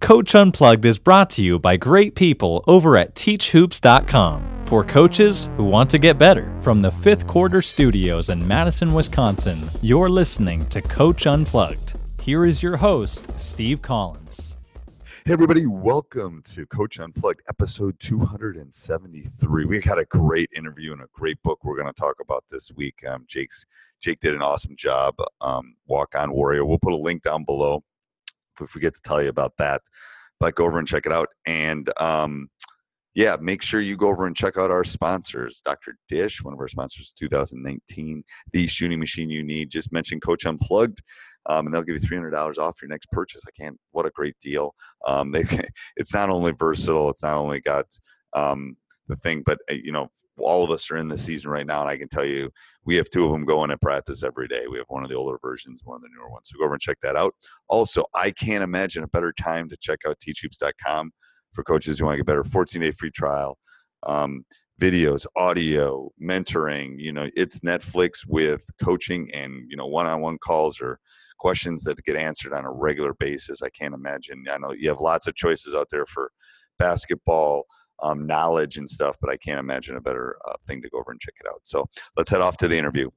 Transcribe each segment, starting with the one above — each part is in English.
Coach Unplugged is brought to you by great people over at TeachHoops.com for coaches who want to get better. From the fifth quarter studios in Madison, Wisconsin, you're listening to Coach Unplugged. Here is your host, Steve Collins. Hey, everybody, welcome to Coach Unplugged, episode 273. We got a great interview and a great book we're going to talk about this week. Um, Jake's Jake did an awesome job. Um, Walk on Warrior. We'll put a link down below we forget to tell you about that. But go over and check it out. And um, yeah, make sure you go over and check out our sponsors. Dr. Dish, one of our sponsors, 2019, the shooting machine you need. Just mention Coach Unplugged um, and they'll give you three hundred dollars off your next purchase. I can't. What a great deal! Um, they, it's not only versatile, it's not only got um, the thing, but uh, you know, all of us are in the season right now, and I can tell you, we have two of them going at practice every day. We have one of the older versions, one of the newer ones. So go over and check that out. Also, I can't imagine a better time to check out teachhoops.com for coaches who want to get better. 14 day free trial. Um, videos, audio, mentoring. You know, it's Netflix with coaching and you know one-on-one calls or questions that get answered on a regular basis. I can't imagine. I know you have lots of choices out there for basketball um, knowledge and stuff, but I can't imagine a better uh, thing to go over and check it out. So let's head off to the interview.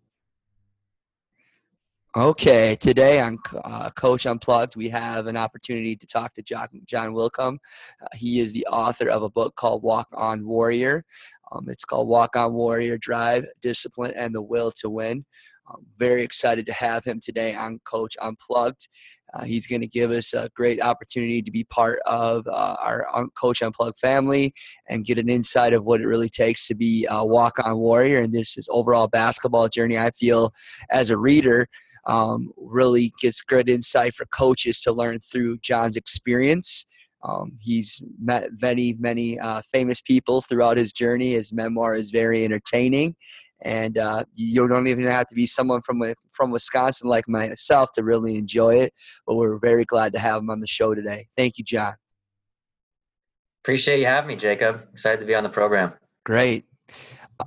Okay, today on uh, Coach Unplugged, we have an opportunity to talk to John, John. Uh, he is the author of a book called Walk On Warrior. Um, it's called Walk On Warrior Drive, Discipline, and the Will to Win. I'm very excited to have him today on Coach Unplugged. Uh, he's going to give us a great opportunity to be part of uh, our Coach Unplugged family and get an insight of what it really takes to be a walk on warrior. And this is overall basketball journey. I feel as a reader, um, really gets good insight for coaches to learn through John's experience. Um, he's met many, many uh, famous people throughout his journey. His memoir is very entertaining, and uh, you don't even have to be someone from from Wisconsin like myself to really enjoy it. But we're very glad to have him on the show today. Thank you, John. Appreciate you having me, Jacob. Excited to be on the program. Great.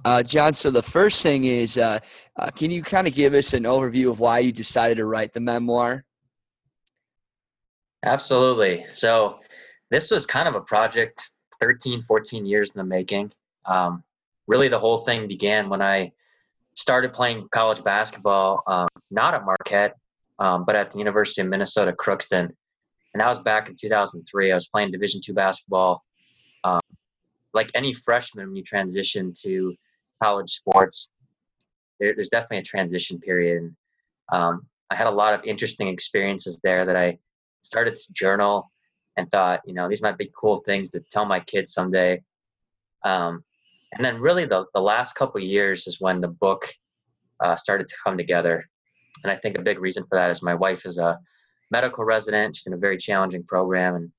Uh, John, so the first thing is, uh, uh, can you kind of give us an overview of why you decided to write the memoir? Absolutely. So, this was kind of a project 13, 14 years in the making. Um, really the whole thing began when I started playing college basketball, um, not at Marquette, um, but at the University of Minnesota Crookston, and that was back in 2003. I was playing Division two basketball. Um, like any freshman, when you transition to college sports, there, there's definitely a transition period. Um, I had a lot of interesting experiences there that I started to journal and thought, you know, these might be cool things to tell my kids someday. Um, and then really the, the last couple years is when the book uh, started to come together. And i think a big reason for that is my wife is a medical resident. She's in a very challenging program and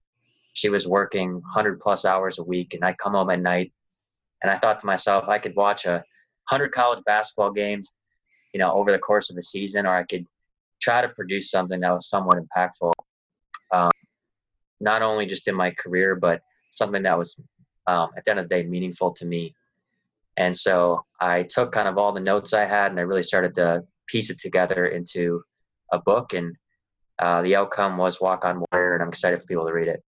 she was working 100 plus hours a week and i'd come home at night and i thought to myself i could watch a 100 college basketball games you know over the course of a season or i could try to produce something that was somewhat impactful um, not only just in my career but something that was um, at the end of the day meaningful to me And so I took kind of all the notes I had and I really started to piece it together into a book. And uh, the outcome was Walk on Warrior, and I'm excited for people to read it.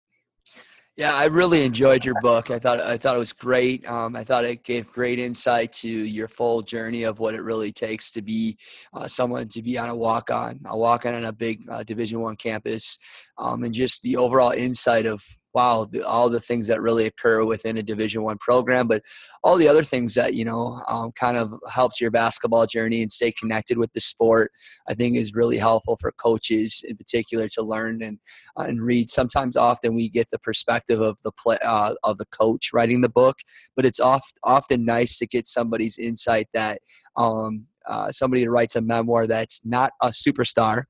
Yeah, I really enjoyed your book. I thought I thought it was great. Um, I thought it gave great insight to your full journey of what it really takes to be uh, someone to be on a walk on, a walk on on a big uh, Division One campus, um, and just the overall insight of wow, all the things that really occur within a Division One program, but all the other things that you know um, kind of helps your basketball journey and stay connected with the sport. I think is really helpful for coaches in particular to learn and uh, and read. Sometimes, often we get the perspective of the play uh, of the coach writing the book, but it's oft, often nice to get somebody's insight that um, uh, somebody that writes a memoir that's not a superstar.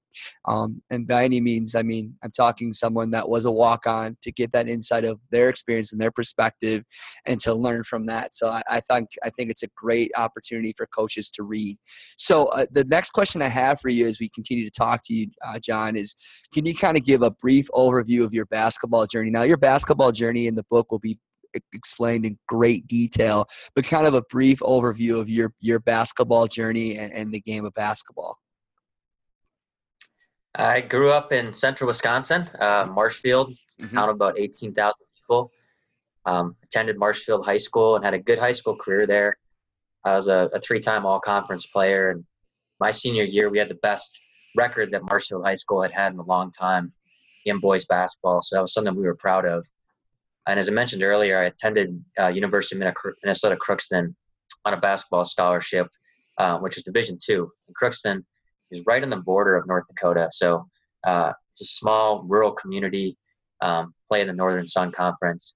Um, and by any means, I mean, I'm talking someone that was a walk on to get that insight of their experience and their perspective and to learn from that. So I, I think, I think it's a great opportunity for coaches to read. So uh, the next question I have for you as we continue to talk to you, uh, John, is can you kind of give a brief overview of your basketball journey? Now, your basketball journey in the book will be explained in great detail, but kind of a brief overview of your your basketball journey and, and the game of basketball. I grew up in central Wisconsin, uh, Marshfield. It's mm-hmm. town of about 18,000 people. Um, attended Marshfield High School and had a good high school career there. I was a, a three-time all-conference player, and my senior year we had the best record that Marshfield High School had had in a long time in boys basketball. So that was something we were proud of. And as I mentioned earlier, I attended uh, University of Minnesota Crookston on a basketball scholarship, uh, which was Division two. And Crookston is right on the border of North Dakota, so uh, it's a small rural community. Um, play in the Northern Sun Conference,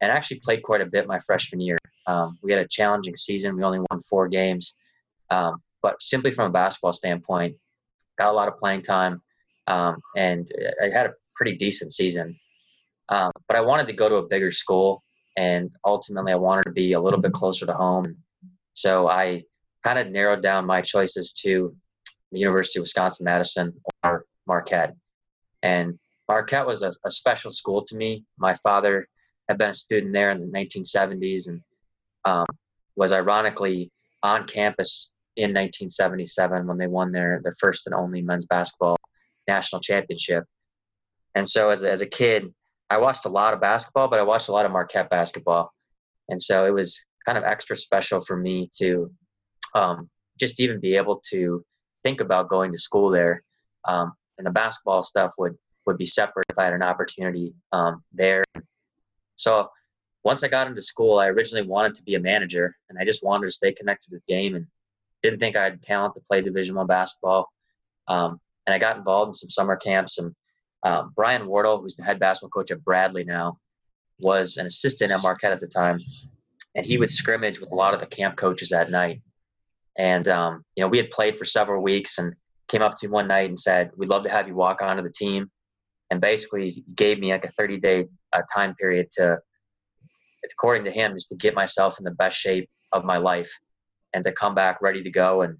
and actually played quite a bit my freshman year. Um, we had a challenging season. We only won four games, um, but simply from a basketball standpoint, got a lot of playing time, um, and I had a pretty decent season. Um, but I wanted to go to a bigger school, and ultimately, I wanted to be a little bit closer to home. So I kind of narrowed down my choices to the University of Wisconsin Madison or Marquette. And Marquette was a, a special school to me. My father had been a student there in the 1970s and um, was ironically on campus in 1977 when they won their, their first and only men's basketball national championship. And so as as a kid, I watched a lot of basketball, but I watched a lot of Marquette basketball, and so it was kind of extra special for me to um, just even be able to think about going to school there. Um, and the basketball stuff would would be separate if I had an opportunity um, there. So once I got into school, I originally wanted to be a manager, and I just wanted to stay connected to the game, and didn't think I had talent to play Division One basketball. Um, and I got involved in some summer camps and um, Brian Wardle, who's the head basketball coach at Bradley now, was an assistant at Marquette at the time, and he would scrimmage with a lot of the camp coaches at night. And um, you know, we had played for several weeks, and came up to me one night and said, "We'd love to have you walk onto the team." And basically, he gave me like a 30 day uh, time period to, according to him, just to get myself in the best shape of my life, and to come back ready to go. And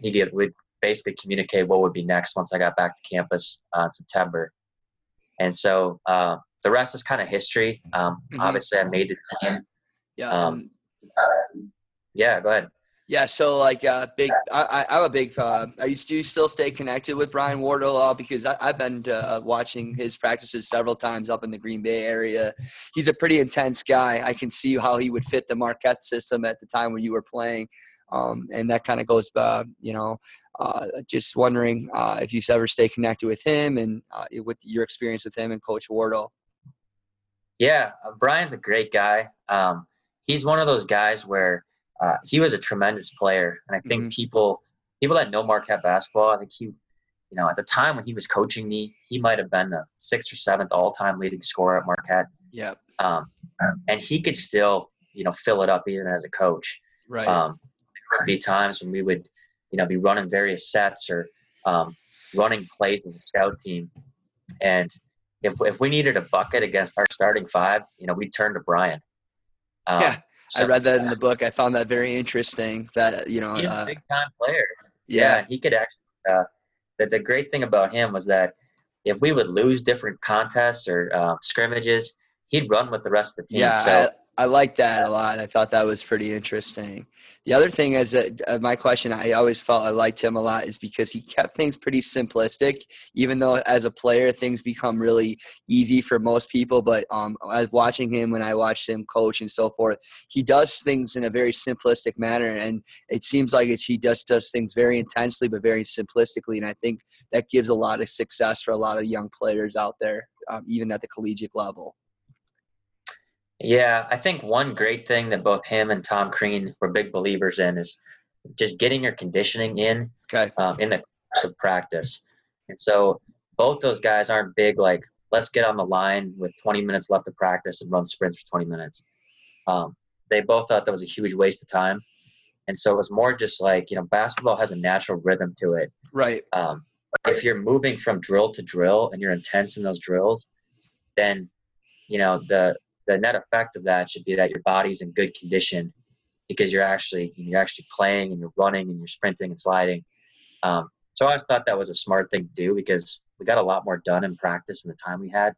he. Would basically communicate what would be next once I got back to campus uh, in September. And so uh, the rest is kind of history. Um, mm-hmm. Obviously, I made the team. Yeah. Um, um, yeah. Go ahead. Yeah, so like uh, big, I, am a big. Uh, are you, do you still stay connected with Brian Wardle? Uh, because I, have been to, uh, watching his practices several times up in the Green Bay area. He's a pretty intense guy. I can see how he would fit the Marquette system at the time when you were playing, um, and that kind of goes, uh, you know, uh, just wondering uh, if you ever stay connected with him and uh, with your experience with him and Coach Wardle. Yeah, uh, Brian's a great guy. Um, he's one of those guys where uh, he was a tremendous player, and I think mm-hmm. people people that know Marquette basketball, I think he, you know, at the time when he was coaching me, he might have been the sixth or seventh all time leading scorer at Marquette. Yeah. Um, and he could still, you know, fill it up even as a coach. Right. Um, would be times when we would you know, be running various sets or um, running plays in the scout team. And if, if we needed a bucket against our starting five, you know, we'd turn to Brian. Um, yeah, so, I read that in the book. I found that very interesting. That you know, he's uh, a big time player. Yeah. yeah, he could actually. Uh, the, the great thing about him was that if we would lose different contests or uh, scrimmages, he'd run with the rest of the team. Yeah, so, I like that a lot. I thought that was pretty interesting. The other thing is that uh, my question, I always felt I liked him a lot, is because he kept things pretty simplistic. Even though as a player things become really easy for most people, but um, I was watching him when I watched him coach and so forth. He does things in a very simplistic manner, and it seems like he just does things very intensely but very simplistically. And I think that gives a lot of success for a lot of young players out there, um, even at the collegiate level. Yeah, I think one great thing that both him and Tom Crean were big believers in is just getting your conditioning in okay. um, in the course of practice. And so both those guys aren't big like let's get on the line with 20 minutes left of practice and run sprints for 20 minutes. Um, they both thought that was a huge waste of time. And so it was more just like, you know, basketball has a natural rhythm to it. Right. Um, if you're moving from drill to drill and you're intense in those drills, then, you know, the the net effect of that should be that your body's in good condition because you're actually you're actually playing and you're running and you're sprinting and sliding. Um, so I always thought that was a smart thing to do because we got a lot more done in practice in the time we had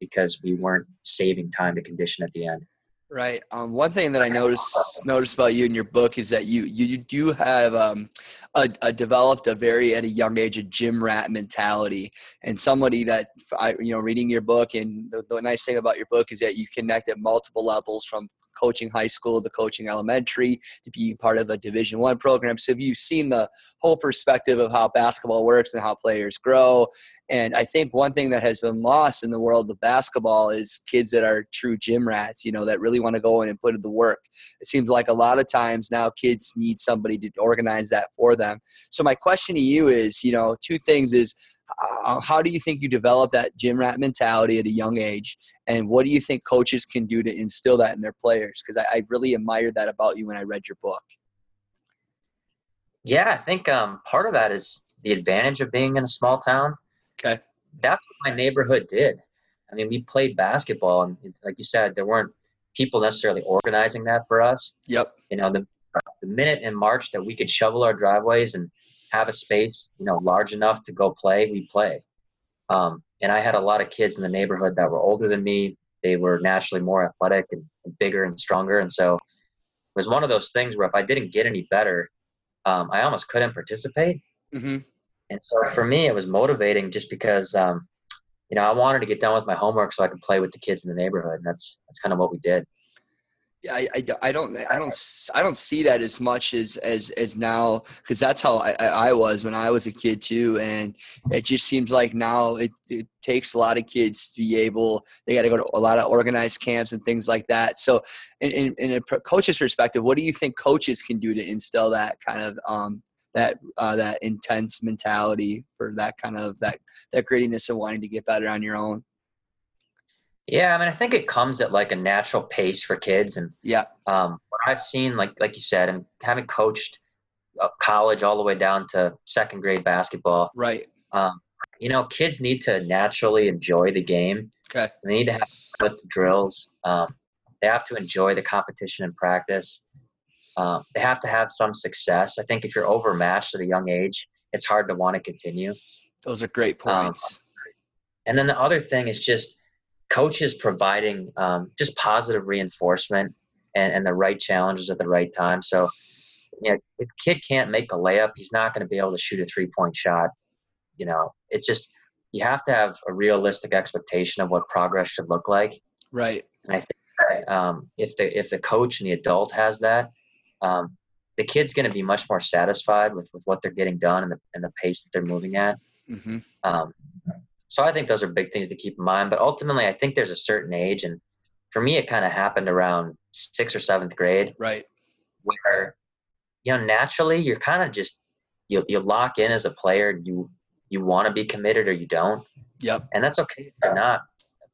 because we weren't saving time to condition at the end. Right. Um, one thing that I noticed noticed about you in your book is that you you do have um, a, a developed a very at a young age a gym rat mentality, and somebody that I you know reading your book and the, the nice thing about your book is that you connect at multiple levels from coaching high school to coaching elementary to being part of a division one program. So you've seen the whole perspective of how basketball works and how players grow and i think one thing that has been lost in the world of basketball is kids that are true gym rats you know that really want to go in and put in the work. It seems like a lot of times now kids need somebody to organize that for them. So my question to you is you know two things is uh, how do you think you develop that gym rat mentality at a young age? And what do you think coaches can do to instill that in their players? Because I, I, really admired that about you when i read your book. Yeah i think um, part of that is the advantage of being in a small town. Okay. That's what my neighborhood did. I mean we played basketball and like you said there weren't people necessarily organizing that for us. Yep. You know the, the minute in march that we could shovel our driveways and have a space, you know, large enough to go play, we play. Um, and I had a lot of kids in the neighborhood that were older than me. They were naturally more athletic and, and bigger and stronger. And so it was one of those things where if I didn't get any better, um, I almost couldn't participate. Mm-hmm. And so for me, it was motivating just because, um, you know, I wanted to get done with my homework so I could play with the kids in the neighborhood. And that's, that's kind of what we did. I, I, I, don't I don't I don't see that as much as as as now because that's how I, I was when I was a kid too, and it just seems like now it, it takes a lot of kids to be able they got to go to a lot of organized camps and things like that. So, in, in, in a coach's perspective, what do you think coaches can do to instill that kind of um, that uh, that intense mentality for that kind of that that grittiness of wanting to get better on your own? Yeah, I mean, I think it comes at like a natural pace for kids, and yeah, um, what I've seen, like like you said, and having coached uh, college all the way down to second grade basketball, right? Um, you know, kids need to naturally enjoy the game. Okay, they need to have with the drills. Um, they have to enjoy the competition and practice. Um, they have to have some success. I think if you're overmatched at a young age, it's hard to want to continue. Those are great um, points. and then the other thing is just coaches providing um, just positive reinforcement and, and the right challenges at the right time. So, you know, if kid can't make a layup, he's not going to be able to shoot a three point shot. You know, it's just you have to have a realistic expectation of what progress should look like. Right. And I think um, if the if the coach and the adult has that, um, the kid's going to be much more satisfied with, with what they're getting done and the and the pace that they're moving at. Mm-hmm. Um, so I think those are big things to keep in mind. But ultimately, I think there's a certain age, and for me, it kind of happened around sixth or seventh grade, right? Where you know naturally you're kind of just you you lock in as a player. You you want to be committed or you don't. Yep. And that's okay if you're not.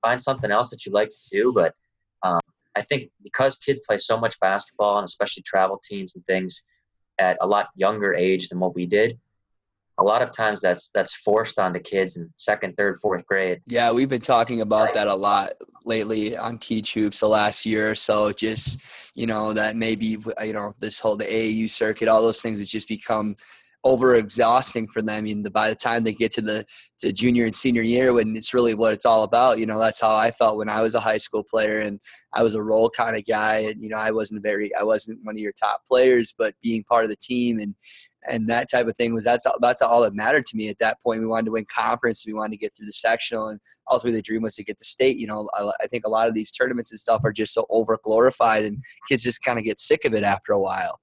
Find something else that you like to do. But um, I think because kids play so much basketball and especially travel teams and things at a lot younger age than what we did, a lot of times that's that's forced onto kids in second, third, fourth grade. Yeah, we've been talking about that a lot lately on Teach Hoops the last year or so. Just you know that maybe uh, you know this whole the AAU circuit, all those things have just become over exhausting for them. And by the time they get to the to junior and senior year, when it's really what it's all about, you know, that's how I felt when I was a high school player and I was a role kind of guy. And you know, I wasn't very, I wasn't one of your top players, but being part of the team and and that type of thing was that's all, that's all that mattered to me at that point. We wanted to win conference, we wanted to get through the sectional, and ultimately the dream was to get the state. You know, I, I think a lot of these tournaments and stuff are just so over glorified, and kids just kind of get sick of it after a while.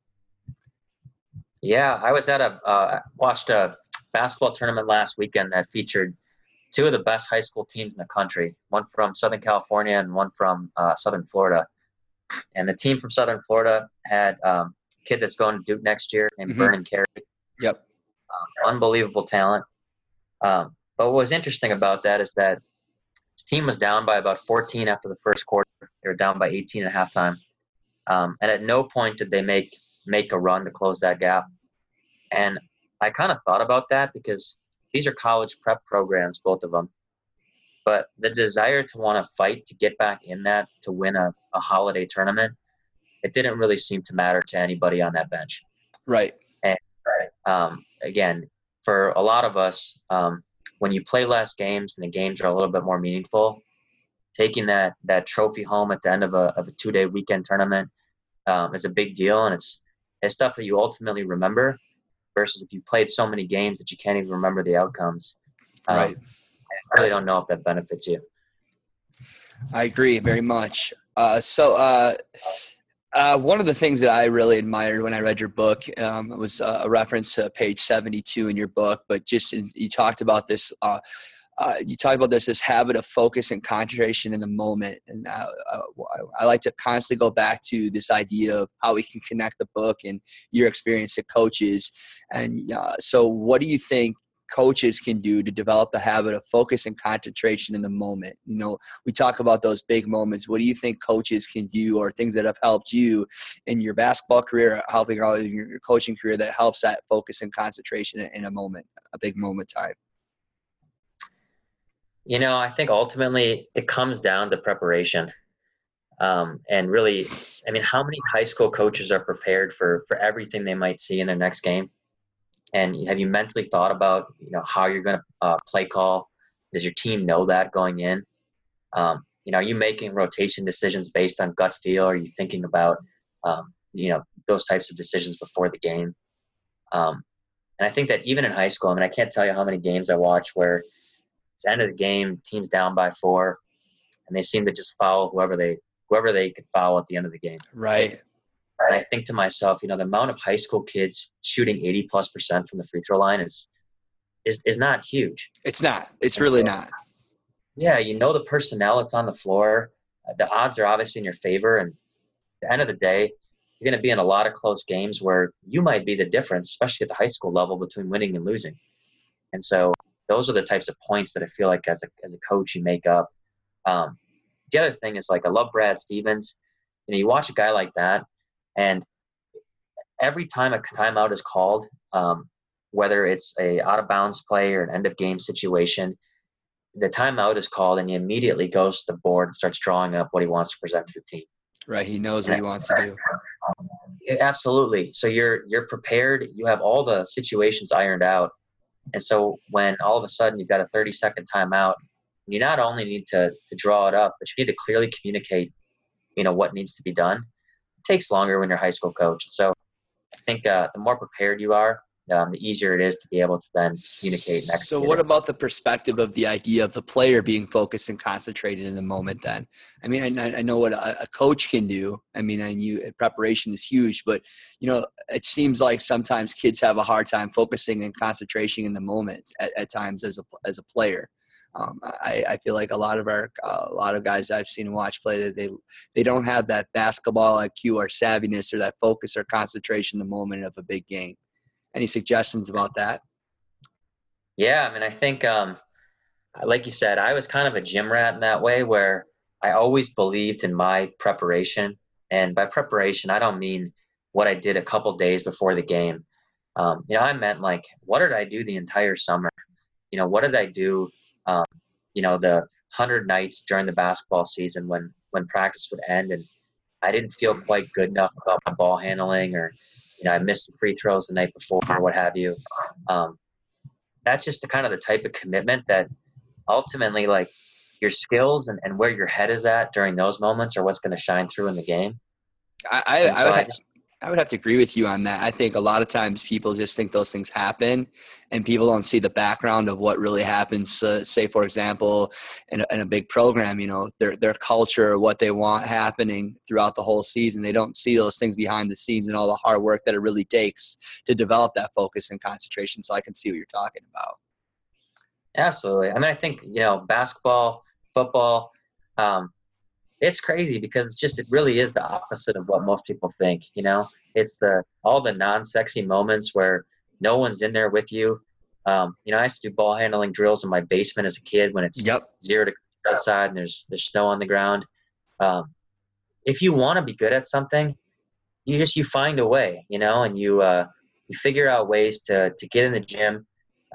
Yeah, I was at a uh, watched a basketball tournament last weekend that featured two of the best high school teams in the country. One from Southern California and one from uh, Southern Florida. And the team from Southern Florida had um, kid that's going to Duke next year named mm-hmm. Vernon Carey. Yep, um, unbelievable talent. Um, but what was interesting about that is that his team was down by about 14 after the first quarter. They were down by 18 at halftime. Um, and at no point did they make make a run to close that gap. And I kind of thought about that because these are college prep programs, both of them. But the desire to want to fight to get back in that to win a, a holiday tournament, it didn't really seem to matter to anybody on that bench. Right. And um, again, for a lot of us, um, when you play less games and the games are a little bit more meaningful, taking that that trophy home at the end of a of a two day weekend tournament um, is a big deal, and it's it's stuff that you ultimately remember versus if you played so many games that you can't even remember the outcomes. Um, right. I really don't know if that benefits you. I agree very much. Uh, so, uh, uh, one of the things that I really admired when I read your book um, was a reference to page 72 in your book, but just in, you talked about this uh, uh, you talk about this this habit of focus and concentration in the moment. And uh, uh, I like to constantly go back to this idea of how we can connect the book and your experience to coaches. And uh, so what do you think coaches can do to develop the habit of focus and concentration in the moment you know we talk about those big moments what do you think coaches can do or things that have helped you in your basketball career helping out in your coaching career that helps that focus and concentration in a moment a big moment time you know, I think ultimately it comes down to preparation. Um, and really, I mean, how many high school coaches are prepared for for everything they might see in their next game? And have you mentally thought about you know how you're going to uh, play call? Does your team know that going in? Um, you know, are you making rotation decisions based on gut feel? Are you thinking about um, you know those types of decisions before the game? Um, and I think that even in high school, I mean, I can't tell you how many games I watch where it's the end of the game, team's down by four, and they seem to just foul whoever they whoever they could foul at the end of the game. Right. And I think to myself, you know, the amount of high school kids shooting 80 plus percent from the free throw line is is is not huge. It's not. It's really so, not. Yeah, you know the personnel that's on the floor. Uh, the odds are obviously in your favor, and at the end of the day, you're going to be in a lot of close games where you might be the difference, especially at the high school level, between winning and losing. And so those are the types of points that I feel like as a as a coach you make up. Um, the other thing is like I love Brad Stevens. You know, you watch a guy like that, and every time a timeout is called, um, whether it's a out of bounds play or an end of game situation, the timeout is called, and he immediately goes to the board and starts drawing up what he wants to present to the team. Right, he knows what he wants to do. Absolutely. So you're you're prepared. You have all the situations ironed out, and so when all of a sudden you've got a 30 second timeout, you not only need to, to draw it up, but you need to clearly communicate, you know, what needs to be done. Takes longer when you're a high school coach. So I think uh, the more prepared you are, um, the easier it is to be able to then communicate. And so, what about the perspective of the idea of the player being focused and concentrated in the moment? Then, I mean, I, I know what a, a, coach can do. I mean, and you preparation is huge, but you know, it seems like sometimes kids have a hard time focusing and concentration in the moment at, at times as a as a player. Um, I, I, feel like a lot of our uh, a lot of guys I've seen and watch play that they they don't have that basketball IQ or savviness or that focus or concentration in the moment of a big game. Any suggestions about that? Yeah, I mean, I think, um, like you said, I was kind of a gym rat in that way where I always believed in my preparation. And by preparation, I don't mean what I did a couple days before the game. Um, you know, I meant like, what did I do the entire summer? You know, what did I do, um, you know, the hundred nights during the basketball season when, when practice would end and I didn't feel quite good enough about my ball handling, or you know, I missed some free throws the night before, or what have you. Um, that's just the kind of the type of commitment that ultimately, like your skills and, and where your head is at during those moments are what's going to shine through in the game. I, I, so I, would, I just, I would have to agree with you on that. I think a lot of times people just think those things happen, and people don't see the background of what really happens. Uh, say, for example, in a, in a, big program, you know, their their culture, what they want happening throughout the whole season. They don't see those things behind the scenes and all the hard work that it really takes to develop that focus and concentration. So I can see what you're talking about. Absolutely. I mean, I think you know, basketball, football. Um, it's crazy because it's just it really is the opposite of what most people think you know? It's the all the non-sexy moments where no one's in there with you. Um, you know i used to do ball handling drills in my basement as a kid when it's yep. zero degrees outside and there's there's snow on the ground. Um, if you want to be good at something you just you find a way you know and you uh, you figure out ways to to get in the gym.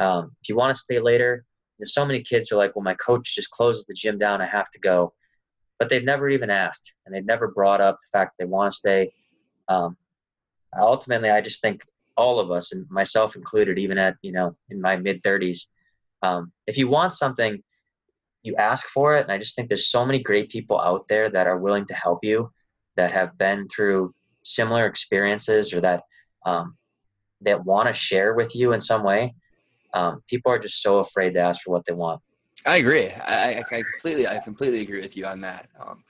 Um, if you want to stay later there's so many kids are like well my coach just closes the gym down i have to go but they've never even asked and they've never brought up the fact that they want to stay. Um, ultimately, I just think all of us, and myself included, even at you know in my mid 30s, um, if you want something, you ask for it. And I just think there's so many great people out there that are willing to help you, that have been through similar experiences or that um, that want to share with you in some way. Um, people are just so afraid to ask for what they want. I agree. I, I completely, I completely agree with you on that. Um,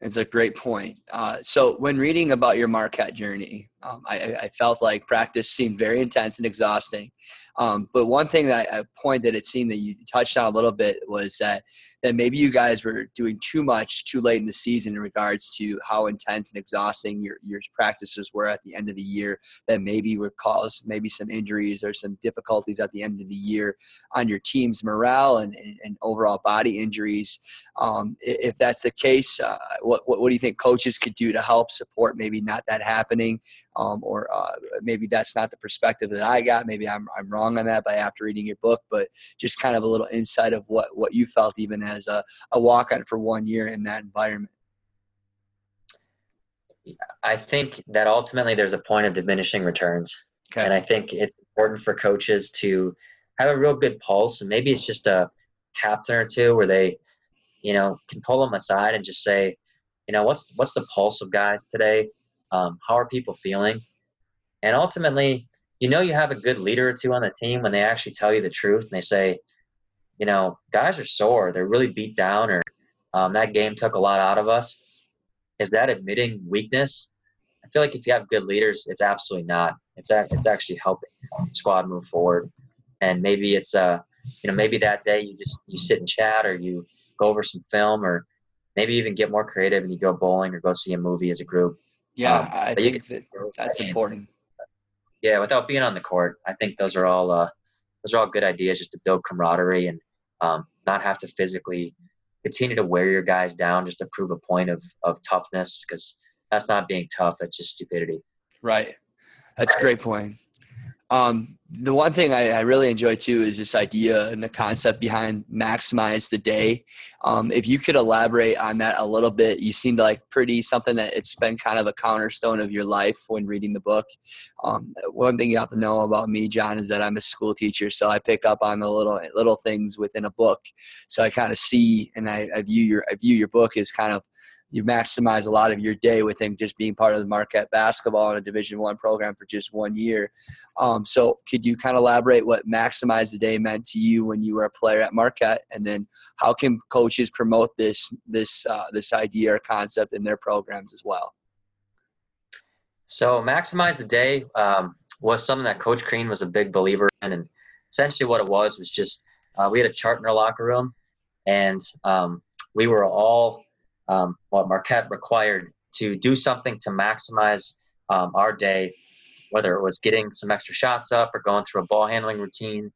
it's a great point. Uh, so, when reading about your Marquette journey, um, I, I, felt like practice seemed very intense and exhausting. Um, but one thing that a point that it seemed that you touched on a little bit was that that maybe you guys were doing too much too late in the season in regards to how intense and exhausting your, your practices were at the end of the year. That maybe would cause maybe some injuries or some difficulties at the end of the year on your team's morale and, and, and overall body injuries. Um, if that's the case, uh, what, what, what do you think coaches could do to help support maybe not that happening? Um, or uh, maybe that's not the perspective that I got. Maybe I'm, I'm wrong on that by after reading your book, but just kind of a little insight of what, what you felt even as a, a walk on for one year in that environment. I think that ultimately there's a point of diminishing returns. Okay. And I think it's important for coaches to have a real good pulse. And maybe it's just a captain or two where they, you know, can pull them aside and just say, you know, what's what's the pulse of guys today? Um, how are people feeling? And ultimately, you know you have a good leader or two on the team when they actually tell you the truth and they say, you know, guys are sore, they're really beat down, or um, that game took a lot out of us. Is that admitting weakness? I feel like if you have good leaders, it's absolutely not. It's it's actually helping the squad move forward. And maybe it's uh, you know, maybe that day you just you sit and chat, or you go over some film, or maybe even get more creative and you go bowling or go see a movie as a group. Yeah, um, I think that that's important yeah, without being on the court, I think those are all uh, those are all good ideas just to build camaraderie and um, not have to physically continue to wear your guys down just to prove a point of of toughness because that's not being tough. That's just stupidity. Right. That's a great point. Um, the one thing I, I, really enjoy too is this idea and the concept behind maximize the day. Um, if you could elaborate on that a little bit, you seemed like pretty something that it's been kind of a cornerstone of your life when reading the book. Um, one thing you have to know about me, John, is that I'm a school teacher, so I pick up on the little little things within a book. So I kind of see and I, I view your I view your book as kind of you maximize a lot of your day with him just being part of the Marquette basketball in a Division One program for just one year. Um, so, could you kind of elaborate what maximize the day meant to you when you were a player at Marquette, and then how can coaches promote this this uh, this idea or concept in their programs as well? So, maximize the day um, was something that Coach Crean was a big believer in, and essentially what it was was just uh, we had a chart in our locker room, and um, we were all um, what Marquette required to do something to maximize um, our day, whether it was getting some extra shots up or going through a ball handling routine,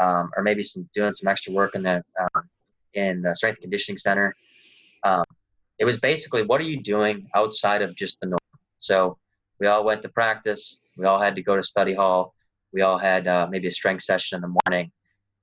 um, or maybe some doing some extra work in the um, in the strength conditioning center. Um, it was basically what are you doing outside of just the norm. So we all went to practice. We all had to go to study hall. We all had uh, maybe a strength session in the morning.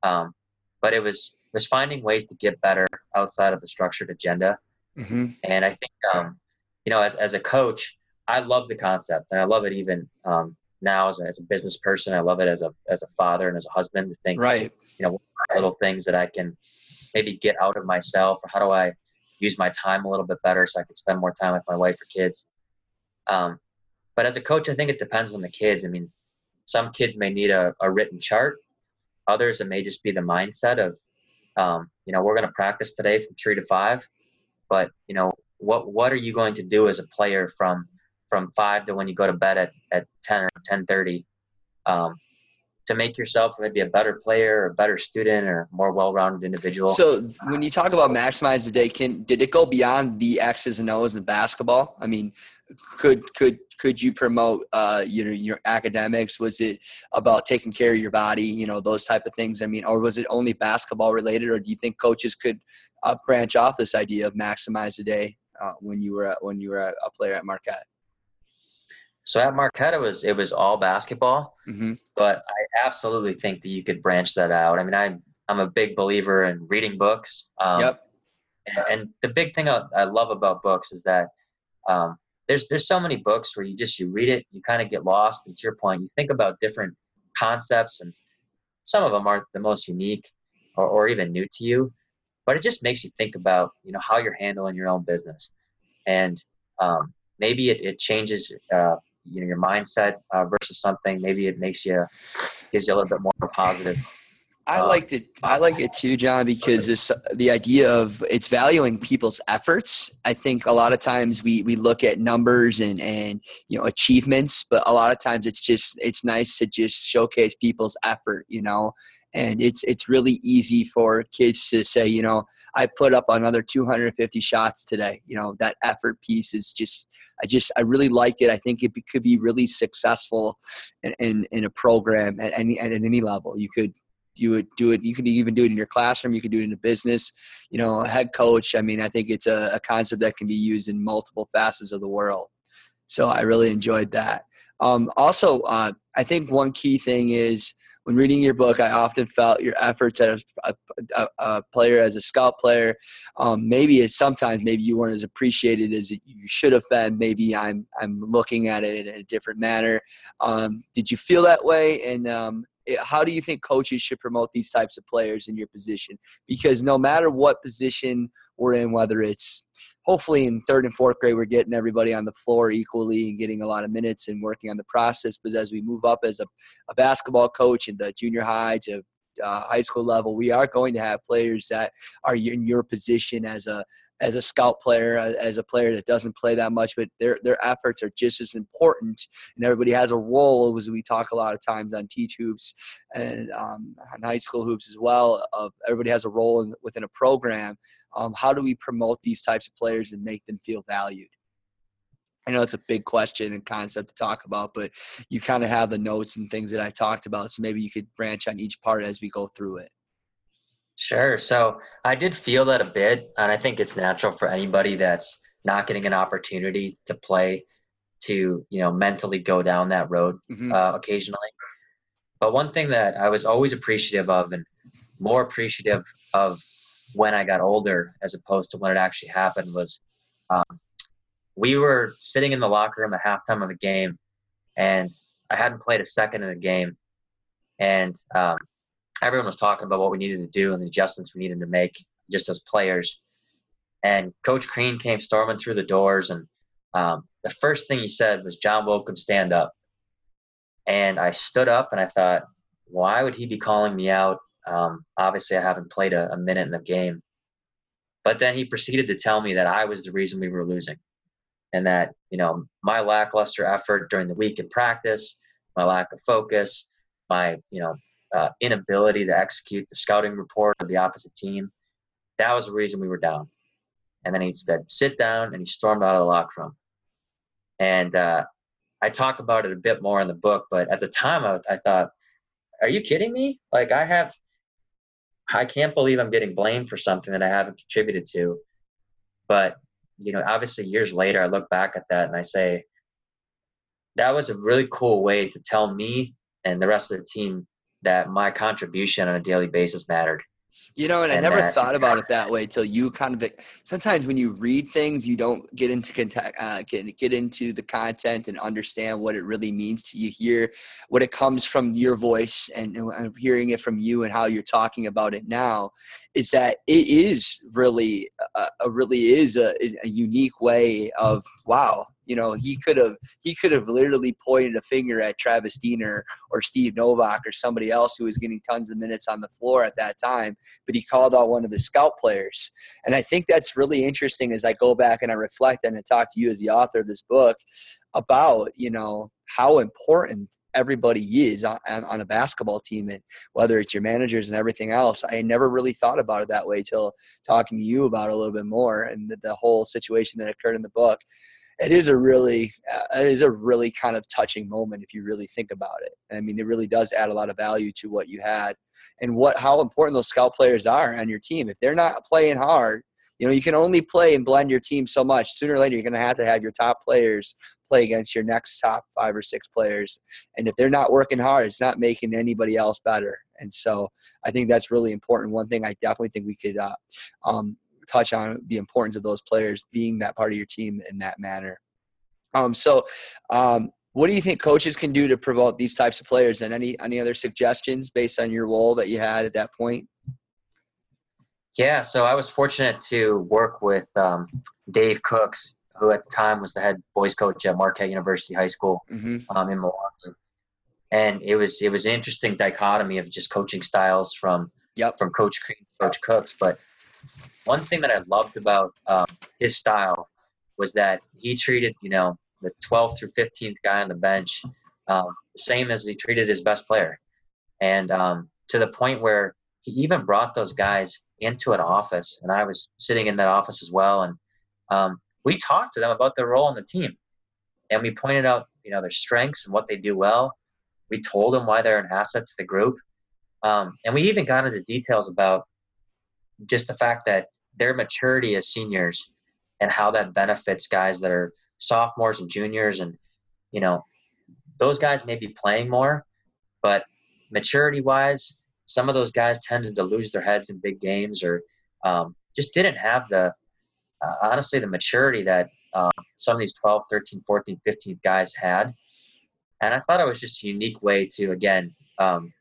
Um, but it was was finding ways to get better outside of the structured agenda Mm-hmm. And I think um, you know, as as a coach, I love the concept, and I love it even um, now as a, as a business person. I love it as a as a father and as a husband to think, right? You know, little things that I can maybe get out of myself, or how do I use my time a little bit better so I can spend more time with my wife or kids. Um, but as a coach, I think it depends on the kids. I mean, some kids may need a, a written chart. Others, it may just be the mindset of, um, you know, we're going to practice today from three to five, but you know, what what are you going to do as a player from from five to when you go to bed at, at ten or ten thirty, um, to make yourself maybe a better player or a better student or more well-rounded individual. So when you talk about maximize the day, can did it go beyond the X's and O's in basketball? I mean, could could could you promote uh, you know your academics? Was it about taking care of your body? You know those type of things. I mean, or was it only basketball related? Or do you think coaches could uh, branch off this idea of maximize the day uh, when you were at, when you were a player at Marquette? So at Marquette, it was it was all basketball, mm-hmm. but I absolutely think that you could branch that out. I mean, I I'm a big believer in reading books. Um, yep. And, and, the big thing I, I, love about books is that um, there's there's so many books where you just you read it, you kind of get lost. And to your point, you think about different concepts, and some of them aren't the most unique or, or even new to you, but it just makes you think about you know how you're handling your own business, and um, maybe it, it changes uh, you know your mindset uh, versus something. Maybe it makes you gives you a little bit more positive. I uh, liked it. I like it too, John, because this the idea of it's valuing people's efforts. I think a lot of times we we look at numbers and and you know achievements, but a lot of times it's just it's nice to just showcase people's effort. You know, and it's it's really easy for kids to say, you know, I put up another 250 shots today. You know, that effort piece is just I just I really like it. I think it could be really successful in, in, in a program at any at any level. You could you would do it you could even do it in your classroom you could do it in a business you know head coach i mean i think it's a, a concept that can be used in multiple facets of the world so i really enjoyed that um, also uh, i think one key thing is when reading your book, I often felt your efforts as a, a, a player, as a scout player, um, maybe it's sometimes maybe you weren't as appreciated as you should have been. Maybe I'm I'm looking at it in a different manner. Um, did you feel that way? And um, Eh, how do you think coaches should promote these types of players in your position? Because no matter what position we're in, whether it's hopefully in third and fourth grade, we're getting everybody on the floor equally and getting a lot of minutes and working on the process. But as we move up as a, a basketball coach in the junior high to uh, high school level, we are going to have players that are in your position as a as a scout player, uh, as a player that doesn't play that much, but their their efforts are just as important. And everybody has a role, as we talk a lot of times on T hoops and um, on high school hoops as well. Of everybody has a role in, within a program. Um, how do we promote these types of players and make them feel valued? I know it's a big question and concept to talk about, but you kind of have the notes and things that I talked about. So maybe you could branch on each part as we go through it. Sure. So I did feel that a bit, and I think it's natural for anybody that's not getting an opportunity to play to you know mentally go down that road mm-hmm. uh, occasionally. But one thing that I was always appreciative of, and more appreciative of when I got older, as opposed to when it actually happened, was um, we were sitting in the locker room at halftime of a game, and I hadn't played a second in the game, and um, everyone was talking about what we needed to do and the adjustments we needed to make just as players. And Coach Crean came storming through the doors, and um, the first thing he said was, "John Wilkham, stand up." And I stood up, and I thought, why would he be calling me out? Um, obviously, I haven't played a, a minute in the game. But then he proceeded to tell me that I was the reason we were losing, and that you know my lackluster effort during the week in practice, my lack of focus, my you know uh, inability to execute the scouting report of the opposite team. That was the reason we were down. And then he said, sit down, and he stormed out of the locker room. And uh, I talk about it a bit more in the book, but at the time I, I thought, are you kidding me? Like, I have, I can't believe I'm getting blamed for something that I haven't contributed to. But, you know, obviously years later, I look back at that and I say, that was a really cool way to tell me and the rest of the team that my contribution on a daily basis mattered You know, and, and I never that, thought about it that way till you kind of. Sometimes when you read things, you don't get into contact, uh, get get into the content and understand what it really means to you. Hear what it comes from your voice, and, and hearing it from you, and how you're talking about it now, is that it is really, a, a really is a, a unique way of wow you know, he could have he could have literally pointed a finger at Travis Diener or Steve Novak or somebody else who was getting tons of minutes on the floor at that time, but he called out one of his scout players. And I think that's really interesting as I go back and I reflect and I talk to you as the author of this book about, you know, how important everybody is on, on, a basketball team and whether it's your managers and everything else i never really thought about it that way till talking to you about a little bit more and the, the whole situation that occurred in the book it is a really uh, it is a really kind of touching moment if you really think about it. I mean, it really does add a lot of value to what you had and what how important those scout players are on your team. If they're not playing hard, you know, you can only play and blend your team so much. Sooner or later, you're going to have to have your top players play against your next top five or six players. And if they're not working hard, it's not making anybody else better. And so I think that's really important. One thing I definitely think we could uh, um, touch on the importance of those players being that part of your team in that manner. Um, so, um, what do you think coaches can do to promote these types of players? And any any other suggestions based on your role that you had at that point? Yeah, so I was fortunate to work with um, Dave Cooks, who at the time was the head boys coach at Marquette University High School mm-hmm. um, in Milwaukee. And it was it was an interesting dichotomy of just coaching styles from yep. from Coach Crean, Coach Cooks. But one thing that I loved about um, his style was that he treated, you know, the 12th through 15th guy on the bench um, the same as he treated his best player. And um, to the point where he even brought those guys into an office, and I was sitting in that office as well. And um, we talked to them about their role in the team, and we pointed out, you know, their strengths and what they do well. We told them why they're an asset to the group, um, and we even got into details about just the fact that their maturity as seniors and how that benefits guys that are sophomores and juniors and you know those guys may be playing more but maturity wise some of those guys tended to lose their heads in big games or um, just didn't have the uh, honestly the maturity that um, some of these 12 13 14 15 guys had. And i thought it was just a unique way to again um,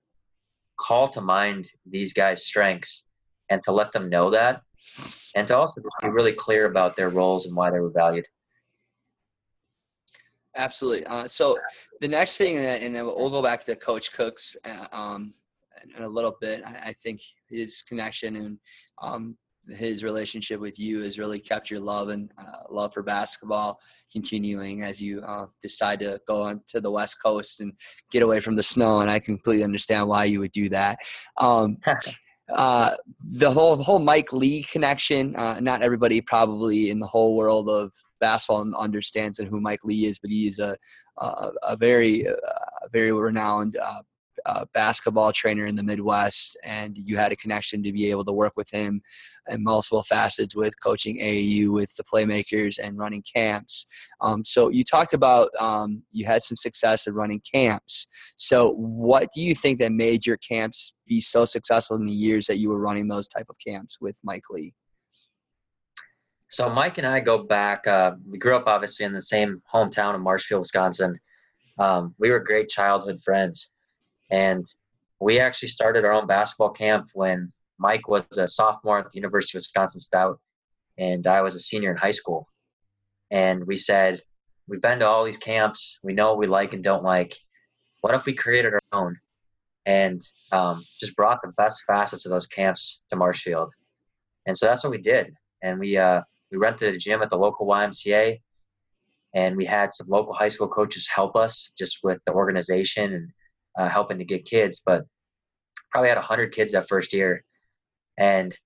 call to mind these guys strengths and to let them know that and to also be really clear about their roles and why they were valued. Absolutely. Uh, so the next thing, and then we'll go back to Coach Cooks uh, um, in a little bit. I, I think his connection and um, his relationship with you has really kept your love and uh, love for basketball continuing as you uh, decide to go on to the West Coast and get away from the snow. And I completely understand why you would do that. Um, uh, the whole whole Mike Lee connection. Uh, not everybody probably in the whole world of basketball understands and who Mike Lee is, but he's a a, a very a very renowned uh, uh, basketball trainer in the Midwest, and you had a connection to be able to work with him in multiple facets with coaching AAU, with the playmakers, and running camps. Um, so you talked about um, you had some success in running camps. So what do you think that made your camps be so successful in the years that you were running those type of camps with Mike Lee? So Mike and I go back. Uh, we grew up obviously in the same hometown of Marshfield, Wisconsin. Um, we were great childhood friends. And we actually started our own basketball camp when Mike was a sophomore at the University of Wisconsin Stout, and I was a senior in high school. And we said, We've been to all these camps. We know what we like and don't like. What if we created our own and um, just brought the best facets of those camps to Marshfield? And so that's what we did. And we, uh, we rented a gym at the local YMCA, and we had some local high school coaches help us just with the organization and uh, helping to get kids, but probably had 100 kids that first year. And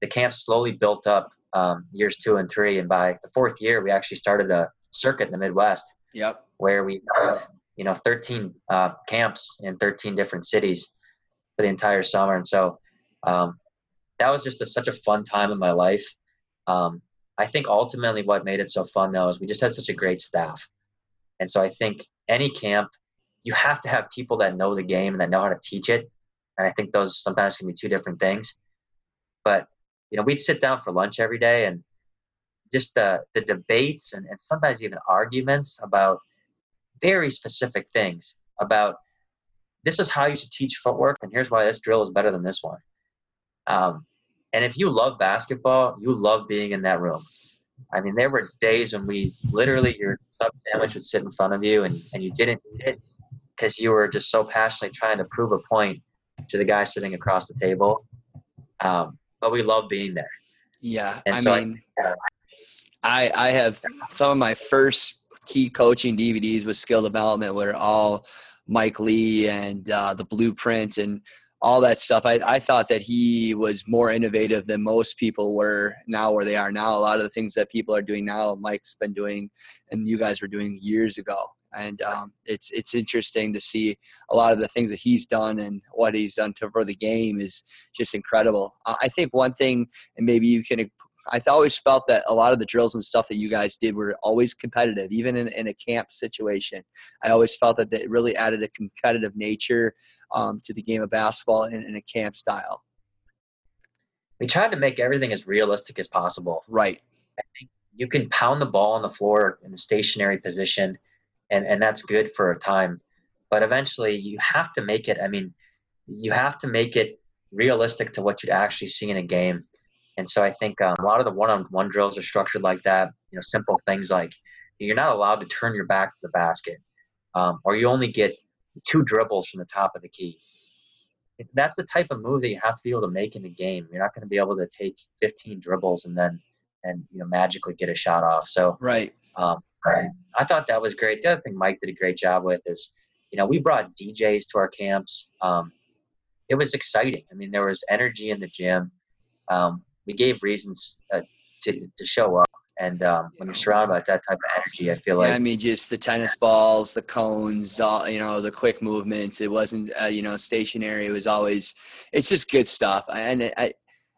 the camp slowly built up um, years two and three. And by the fourth year, we actually started a circuit in the Midwest. Yep. Where we had, you know, 13 uh, camps in 13 different cities for the entire summer. And so um, that was just a, such a fun time in my life. Um, I think ultimately what made it so fun though is we just had such a great staff. And so I think any camp you have to have people that know the game and that know how to teach it. And I think those sometimes can be two different things. but you know, we'd sit down for lunch every day and just the the debates and, and sometimes even arguments about very specific things about this is how you should teach footwork and here's why this drill is better than this one. Um, and if you love basketball, you love being in that room. I mean, there were days when we literally your sub sandwich would sit in front of you and, and you didn't eat it because you were just so passionately trying to prove a point to the guy sitting across the table. Um, but we love being there. Yeah, and I so mean, I, I I have some of my first key coaching DVDs with skill development were all Mike Lee and uh, the Blueprint and all that stuff. I, I thought that he was more innovative than most people were now where they are now. A lot of the things that people are doing now, Mike's been doing and you guys were doing years ago. And um, it's it's interesting to see a lot of the things that he's done and what he's done to, for the game is just incredible. I think one thing, and maybe you can I always felt that a lot of the drills and stuff that you guys did were always competitive, even in, in a camp situation. I always felt that it really added a competitive nature um, to the game of basketball in, in a camp style. We tried to make everything as realistic as possible. Right. I think you can pound the ball on the floor in a stationary position, and, and that's good for a time. But eventually, you have to make it. I mean, you have to make it realistic to what you'd actually see in a game. And so I think um, a lot of the one-on-one drills are structured like that. You know, simple things like you're not allowed to turn your back to the basket, um, or you only get two dribbles from the top of the key. That's the type of move that you have to be able to make in the game. You're not going to be able to take 15 dribbles and then and you know magically get a shot off. So right. Um, I thought that was great. The other thing Mike did a great job with is, you know, we brought DJs to our camps. Um, it was exciting. I mean, there was energy in the gym. Um, we gave reasons uh, to to show up. And um, when you're surrounded by that type of energy, I feel like yeah, I mean, just the tennis balls, the cones, all you know, the quick movements. It wasn't uh, you know stationary. It was always, it's just good stuff. And I,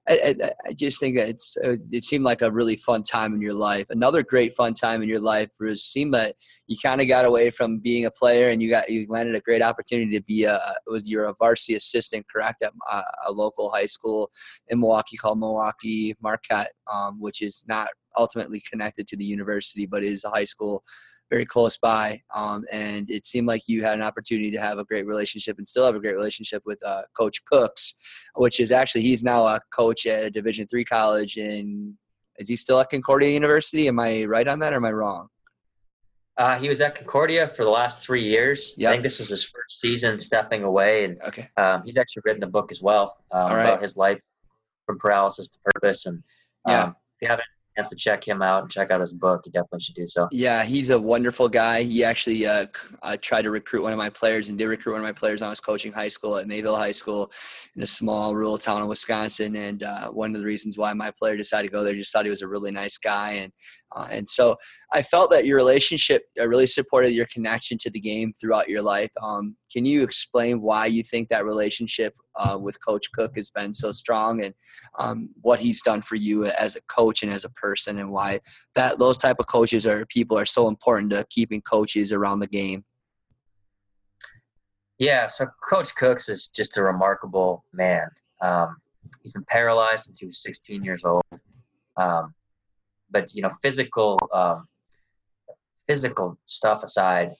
I, I, just think that it's uh, it seemed like a really fun time in your life. Another great fun time in your life was seemed that you kind of got away from being a player and you got you landed a great opportunity to be a was you're a varsity assistant, correct, at a, a local high school in Milwaukee called Milwaukee Marquette, um, which is not ultimately connected to the university, but it is a high school very close by. Um, and it seemed like you had an opportunity to have a great relationship and still have a great relationship with uh, Coach Cooks, which is actually he's now a coach at a Division three college. In is he still at Concordia University? Am I right on that, or am I wrong? Uh, he was at Concordia for the last three years. Yep. I think this is his first season stepping away, and okay. um, he's actually written a book as well um, right. about his life from paralysis to purpose. And um, yeah. if you haven't chance to check him out and check out his book, you definitely should do so. Yeah, he's a wonderful guy. He actually uh, uh, tried to recruit one of my players and did recruit one of my players. I was coaching high school at Mayville High School in a small rural town in Wisconsin. And uh, one of the reasons why my player decided to go there, just thought he was a really nice guy. And uh, and so I felt that your relationship uh, really supported your connection to the game throughout your life. Um, can you explain why you think that relationship uh, with Coach Cook has been so strong, and um, what he's done for you as a coach and as a person, and why that those type of coaches or people are so important to keeping coaches around the game? Yeah, so Coach Cooks is just a remarkable man. Um, he's been paralyzed since he was 16 years old. Um, but you know, physical um, physical stuff aside,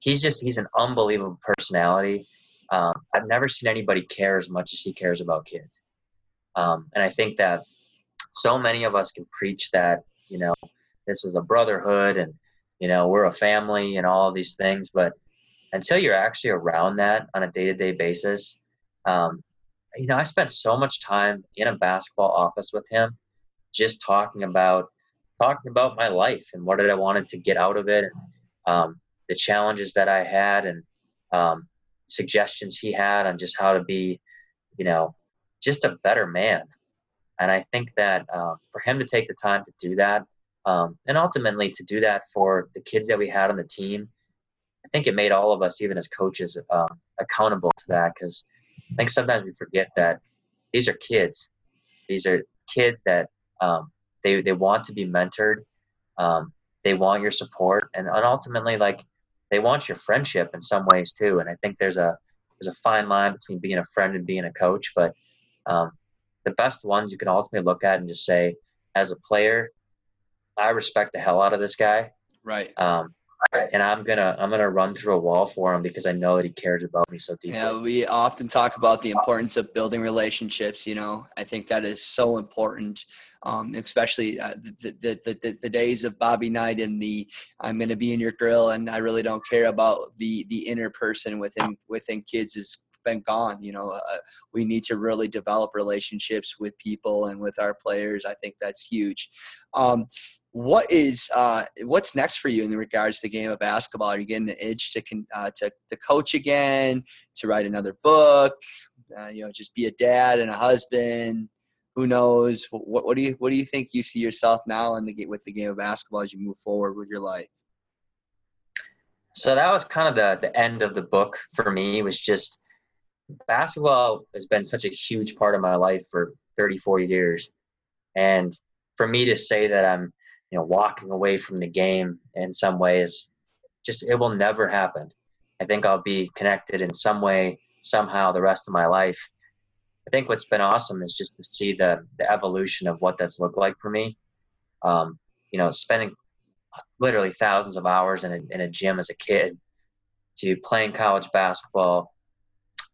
he's just he's an unbelievable personality. Um, I've never seen anybody care as much as he cares about kids, um, and I think that so many of us can preach that you know this is a brotherhood and you know we're a family and all these things, but until you're actually around that on a day-to-day basis, um, you know, I spent so much time in a basketball office with him, just talking about talking about my life and what I wanted to get out of it, and um, the challenges that I had, and um, suggestions he had on just how to be, you know, just a better man. And I think that uh, for him to take the time to do that, um, and ultimately to do that for the kids that we had on the team, I think it made all of us, even as coaches, um, accountable to that. Because I think sometimes we forget that these are kids. These are kids that um, they they want to be mentored. Um, they want your support, and, and ultimately, like they want your friendship in some ways too. And I think there's a there's a fine line between being a friend and being a coach. But um, the best ones you can ultimately look at and just say, as a player, I respect the hell out of this guy. Right. Um, and I'm gonna I'm gonna run through a wall for him because I know that he cares about me so deeply. Yeah, we often talk about the importance of building relationships. You know, I think that is so important, um, especially uh, the, the, the, the days of Bobby Knight and the I'm to be in your grill and I really don't care about the the inner person within within kids is been gone. You know, uh, we need to really develop relationships with people and with our players. I think that's huge. Um, what is uh, what's next for you in regards to the game of basketball? Are you getting an itch to uh, to to coach again, to write another book? Uh, you know, just be a dad and a husband. Who knows? What, what do you what do you think you see yourself now in the with the game of basketball as you move forward with your life? So that was kind of the the end of the book for me. Was just basketball has been such a huge part of my life for 34 years, and for me to say that I'm you know walking away from the game in some ways just it will never happen. I think i'll be connected in some way somehow the rest of my life. I think what's been awesome is just to see the the evolution of what that's looked like for me. Um, you know spending literally thousands of hours in a, in a gym as a kid to playing college basketball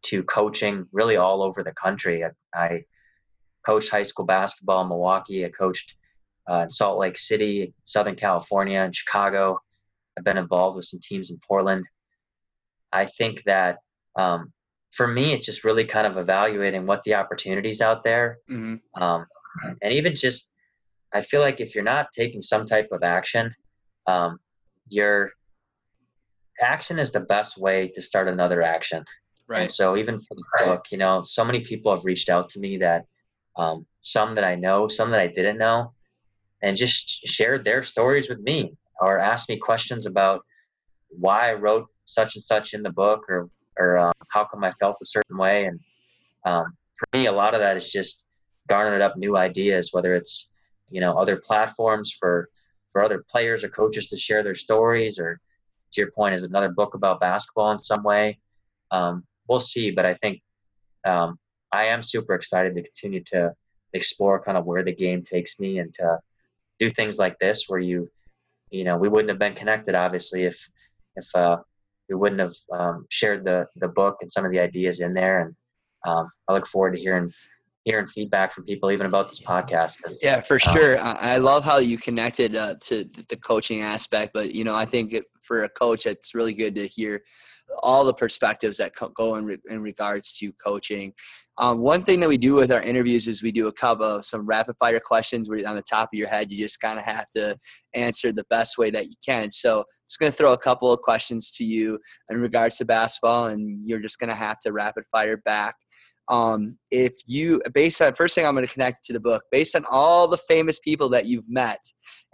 to coaching really all over the country. I, I coached high school basketball in milwaukee. I coached uh, in Salt Lake City, Southern California, and Chicago. I've been involved with some teams in Portland. I think that um, for me, it's just really kind of evaluating what the opportunities out there, mm-hmm. um, and even just I feel like if you're not taking some type of action, um, your action is the best way to start another action. Right. And so even for the book, you know, so many people have reached out to me that um, some that I know, some that I didn't know, and just shared their stories with me or asked me questions about why I wrote such and such in the book or or um, how come I felt a certain way. And um, for me, a lot of that is just garnered up new ideas, whether it's you know other platforms for for other players or coaches to share their stories, or to your point, is another book about basketball in some way. Um, we'll see, but I think um, I am super excited to continue to explore kind of where the game takes me and to do things like this where you you know we wouldn't have been connected obviously if if uh, we wouldn't have um, shared the the book and some of the ideas in there and um, i look forward to hearing hearing feedback from people even about this podcast. Yeah, for um, sure. I love how you connected uh, to the coaching aspect, but you know, I think for a coach, it's really good to hear all the perspectives that go in, in regards to coaching. Um, one thing that we do with our interviews is we do a couple of some rapid fire questions where on the top of your head, you just kind of have to answer the best way that you can. So I'm just going to throw a couple of questions to you in regards to basketball, and you're just going to have to rapid fire back um, if you based on first thing i'm going to connect to the book based on all the famous people that you've met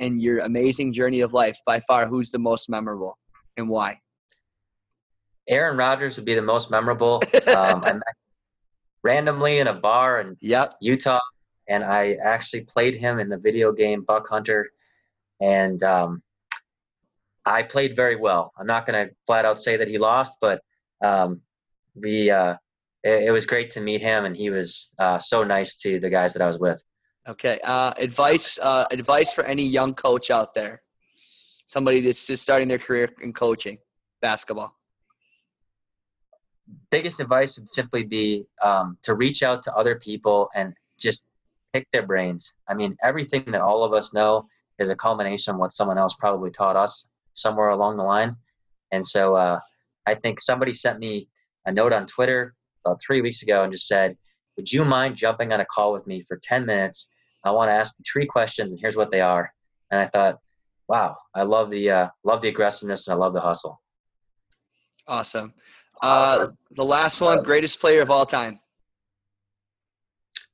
and your amazing journey of life by far who's the most memorable and why? Aaron rodgers would be the most memorable. Um, i met randomly in a bar in yep. utah and i actually played him in the video game buck hunter and um, i played very well. I'm not going to flat out say that he lost but um, we uh, it, it was great to meet him, and he was uh, so nice to the guys that I was with. Okay, uh, advice uh, advice for any young coach out there, somebody that's just starting their career in coaching basketball. Biggest advice would simply be um, to reach out to other people and just pick their brains. I mean, everything that all of us know is a culmination of what someone else probably taught us somewhere along the line. And so uh, I think somebody sent me a note on Twitter about three weeks ago and just said, Would you mind jumping on a call with me for 10 minutes? I want to ask you three questions, and here's what they are. And I thought, wow, I love the uh, love the aggressiveness and I love the hustle. Awesome. Uh, the last one, greatest player of all time.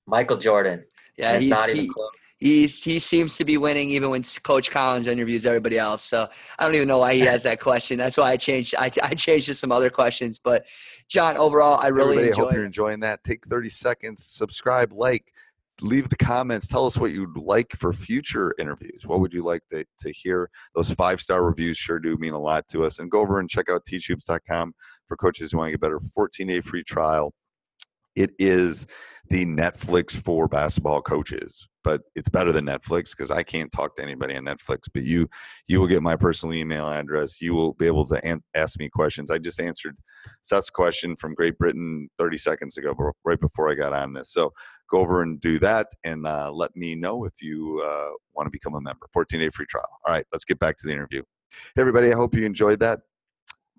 Michael Jordan. Yeah, he's not even he, close he he seems to be winning even when Coach Collins interviews everybody else. So I don't even know why he has that question. That's why I changed. I, I changed to some other questions. But John, overall, I really Everybody, enjoyed. hope you're enjoying that. Take 30 seconds, subscribe, like, leave the comments. Tell us what you'd like for future interviews. What would you like to, to hear? Those five star reviews sure do mean a lot to us. And go over and check out teachhoops.com for coaches who want to get better. 14 day free trial It is the Netflix for basketball coaches, but it's better than Netflix because I can't talk to anybody on Netflix. But you, you will get my personal email address. You will be able to an- ask me questions. I just answered Seth's question from Great Britain 30 seconds ago, right before I got on this. So go over and do that, and uh, let me know if you uh, want to become a member. 14 day free trial. All right, let's get back to the interview. Hey, everybody, I hope you enjoyed that.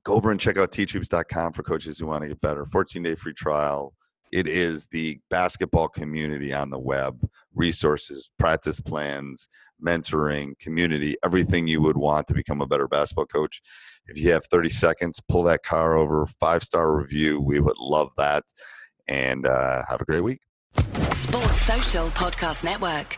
Go over and check out teachhoops.com for coaches who want to get better. 14 day free trial it is the basketball community on the web resources practice plans mentoring community everything you would want to become a better basketball coach. If you have 30 seconds pull that car over five star review we would love that and uh, have a great week. Sports social podcast network